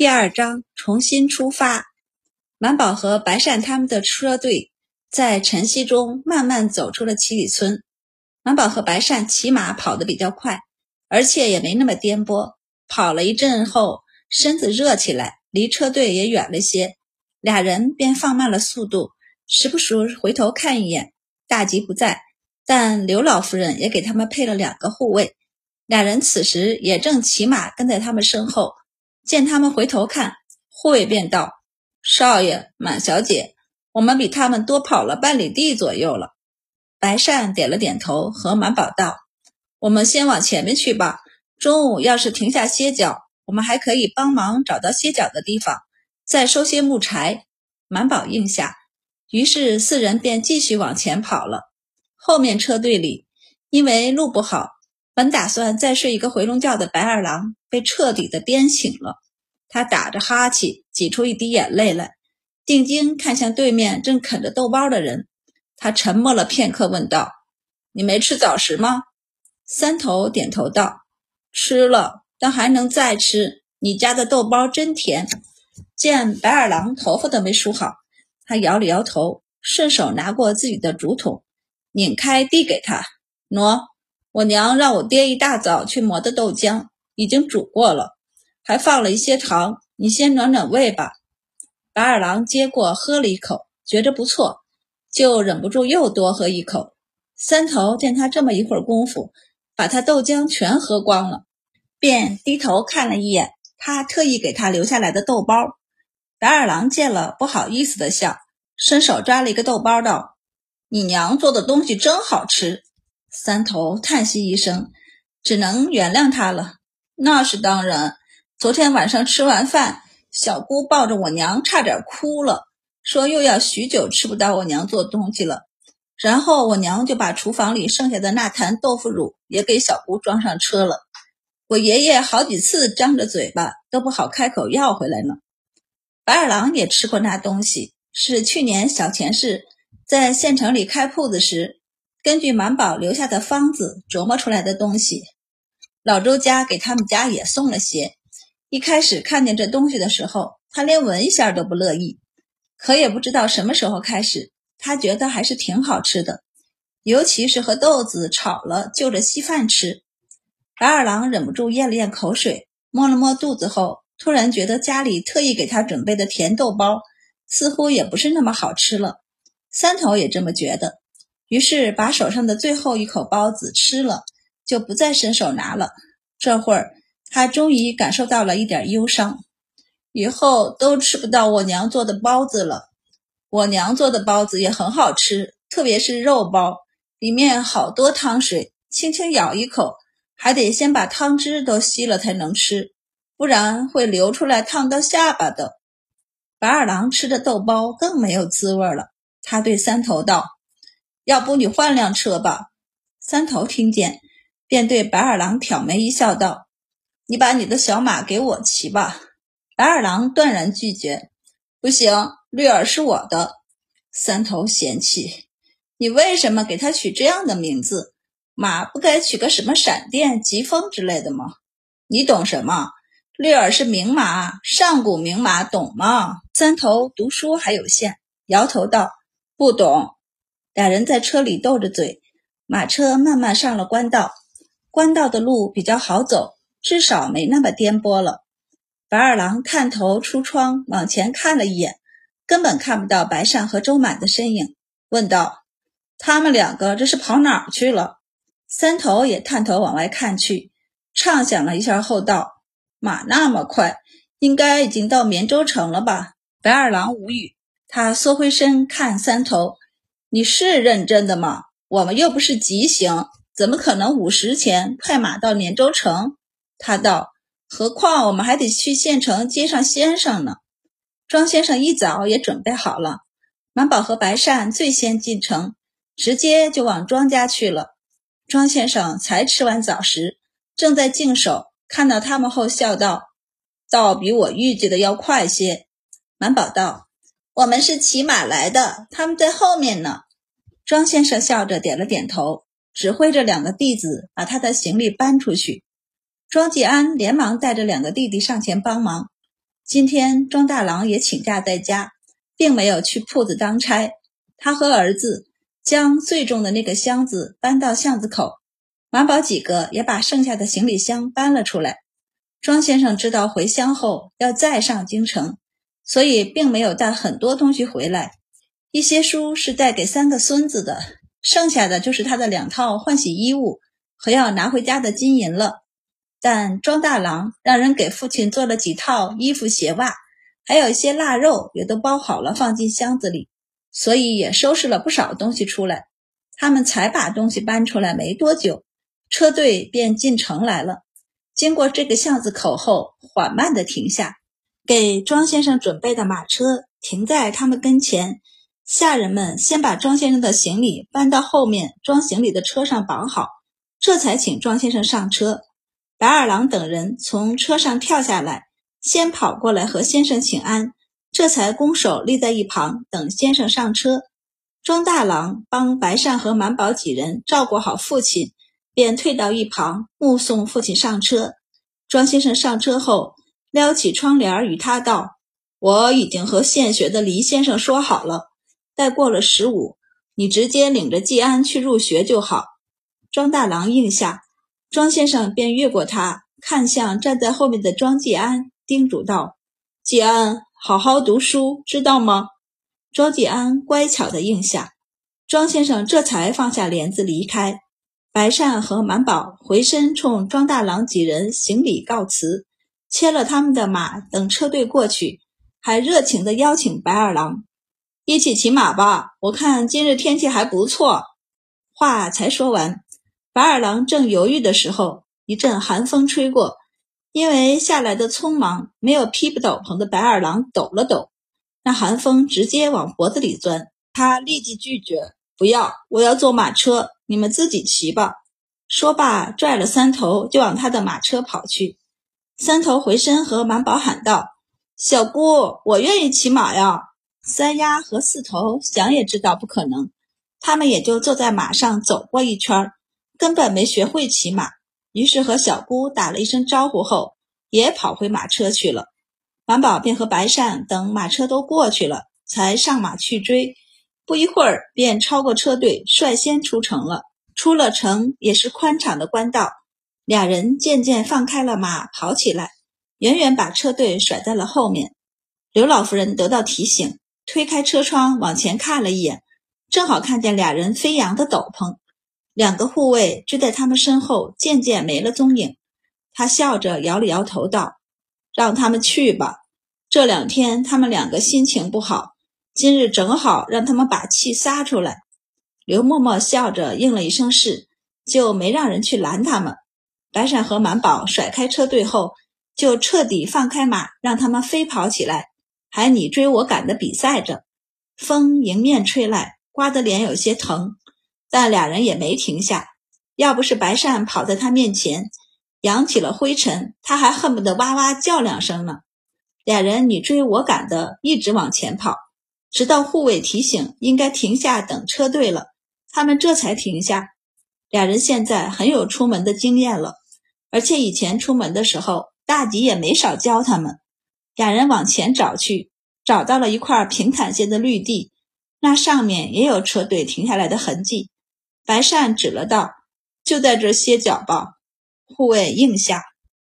第二章重新出发。满宝和白善他们的车队在晨曦中慢慢走出了七里村。满宝和白善骑马跑得比较快，而且也没那么颠簸。跑了一阵后，身子热起来，离车队也远了些，俩人便放慢了速度，时不时回头看一眼。大吉不在，但刘老夫人也给他们配了两个护卫。俩人此时也正骑马跟在他们身后。见他们回头看，护卫便道：“少爷，满小姐，我们比他们多跑了半里地左右了。”白善点了点头，和满宝道：“我们先往前面去吧。中午要是停下歇脚，我们还可以帮忙找到歇脚的地方，再收些木柴。”满宝应下，于是四人便继续往前跑了。后面车队里，因为路不好。本打算再睡一个回笼觉的白二郎被彻底的颠醒了，他打着哈欠，挤出一滴眼泪来，定睛看向对面正啃着豆包的人。他沉默了片刻，问道：“你没吃早食吗？”三头点头道：“吃了，但还能再吃。你家的豆包真甜。”见白二郎头发都没梳好，他摇了摇头，顺手拿过自己的竹筒，拧开递给他：“喏。”我娘让我爹一大早去磨的豆浆，已经煮过了，还放了一些糖。你先暖暖胃吧。白二郎接过喝了一口，觉着不错，就忍不住又多喝一口。三头见他这么一会儿功夫，把他豆浆全喝光了，便低头看了一眼他特意给他留下来的豆包。白二郎见了，不好意思的笑，伸手抓了一个豆包，道：“你娘做的东西真好吃。”三头叹息一声，只能原谅他了。那是当然。昨天晚上吃完饭，小姑抱着我娘差点哭了，说又要许久吃不到我娘做东西了。然后我娘就把厨房里剩下的那坛豆腐乳也给小姑装上车了。我爷爷好几次张着嘴巴都不好开口要回来呢。白二郎也吃过那东西，是去年小钱氏在县城里开铺子时。根据满宝留下的方子琢磨出来的东西，老周家给他们家也送了些。一开始看见这东西的时候，他连闻一下都不乐意。可也不知道什么时候开始，他觉得还是挺好吃的，尤其是和豆子炒了就着稀饭吃。白二郎忍不住咽了咽口水，摸了摸肚子后，突然觉得家里特意给他准备的甜豆包似乎也不是那么好吃了。三头也这么觉得。于是把手上的最后一口包子吃了，就不再伸手拿了。这会儿他终于感受到了一点忧伤，以后都吃不到我娘做的包子了。我娘做的包子也很好吃，特别是肉包，里面好多汤水，轻轻咬一口，还得先把汤汁都吸了才能吃，不然会流出来烫到下巴的。白二郎吃着豆包更没有滋味了，他对三头道。要不你换辆车吧。三头听见，便对白二郎挑眉一笑，道：“你把你的小马给我骑吧。”白二郎断然拒绝：“不行，绿儿是我的。”三头嫌弃：“你为什么给他取这样的名字？马不该取个什么闪电、疾风之类的吗？你懂什么？绿儿是名马，上古名马，懂吗？”三头读书还有限，摇头道：“不懂。”俩人在车里斗着嘴，马车慢慢上了官道。官道的路比较好走，至少没那么颠簸了。白二郎探头出窗往前看了一眼，根本看不到白善和周满的身影，问道：“他们两个这是跑哪儿去了？”三头也探头往外看去，畅想了一下后道：“马那么快，应该已经到绵州城了吧？”白二郎无语，他缩回身看三头。你是认真的吗？我们又不是急行，怎么可能五十前快马到连州城？他道：“何况我们还得去县城接上先生呢。”庄先生一早也准备好了，满宝和白善最先进城，直接就往庄家去了。庄先生才吃完早食，正在净手，看到他们后笑道：“倒比我预计的要快些。”满宝道。我们是骑马来的，他们在后面呢。庄先生笑着点了点头，指挥着两个弟子把他的行李搬出去。庄继安连忙带着两个弟弟上前帮忙。今天庄大郎也请假在家，并没有去铺子当差。他和儿子将最重的那个箱子搬到巷子口，马宝几个也把剩下的行李箱搬了出来。庄先生知道回乡后要再上京城，所以并没有带很多东西回来。一些书是带给三个孙子的，剩下的就是他的两套换洗衣物和要拿回家的金银了。但庄大郎让人给父亲做了几套衣服、鞋袜，还有一些腊肉也都包好了，放进箱子里，所以也收拾了不少东西出来。他们才把东西搬出来没多久，车队便进城来了。经过这个巷子口后，缓慢地停下，给庄先生准备的马车停在他们跟前。下人们先把庄先生的行李搬到后面装行李的车上绑好，这才请庄先生上车。白二郎等人从车上跳下来，先跑过来和先生请安，这才拱手立在一旁等先生上车。庄大郎帮白善和满宝几人照顾好父亲，便退到一旁目送父亲上车。庄先生上车后，撩起窗帘与他道：“我已经和现学的黎先生说好了。”再过了十五，你直接领着季安去入学就好。庄大郎应下，庄先生便越过他，看向站在后面的庄季安，叮嘱道：“季安，好好读书，知道吗？”庄季安乖巧的应下，庄先生这才放下帘子离开。白善和满宝回身冲庄大郎几人行礼告辞，牵了他们的马，等车队过去，还热情地邀请白二郎。一起骑马吧，我看今日天气还不错。话才说完，白二郎正犹豫的时候，一阵寒风吹过，因为下来的匆忙，没有披斗篷的白二郎抖了抖，那寒风直接往脖子里钻。他立即拒绝：“不要，我要坐马车，你们自己骑吧。”说罢，拽了三头就往他的马车跑去。三头回身和满宝喊道：“小姑，我愿意骑马呀。”三丫和四头想也知道不可能，他们也就坐在马上走过一圈，根本没学会骑马。于是和小姑打了一声招呼后，也跑回马车去了。满宝便和白善等马车都过去了，才上马去追。不一会儿，便超过车队，率先出城了。出了城，也是宽敞的官道，俩人渐渐放开了马，跑起来，远远把车队甩在了后面。刘老夫人得到提醒。推开车窗往前看了一眼，正好看见俩人飞扬的斗篷，两个护卫追在他们身后，渐渐没了踪影。他笑着摇了摇头，道：“让他们去吧。这两天他们两个心情不好，今日正好让他们把气撒出来。”刘嬷嬷笑着应了一声“是”，就没让人去拦他们。白闪和满宝甩开车队后，就彻底放开马，让他们飞跑起来。还你追我赶的比赛着，风迎面吹来，刮得脸有些疼，但俩人也没停下。要不是白善跑在他面前，扬起了灰尘，他还恨不得哇哇叫两声呢。俩人你追我赶的，一直往前跑，直到护卫提醒应该停下等车队了，他们这才停下。俩人现在很有出门的经验了，而且以前出门的时候，大吉也没少教他们。俩人往前找去，找到了一块平坦些的绿地，那上面也有车队停下来的痕迹。白善指了道：“就在这歇脚吧。”护卫应下。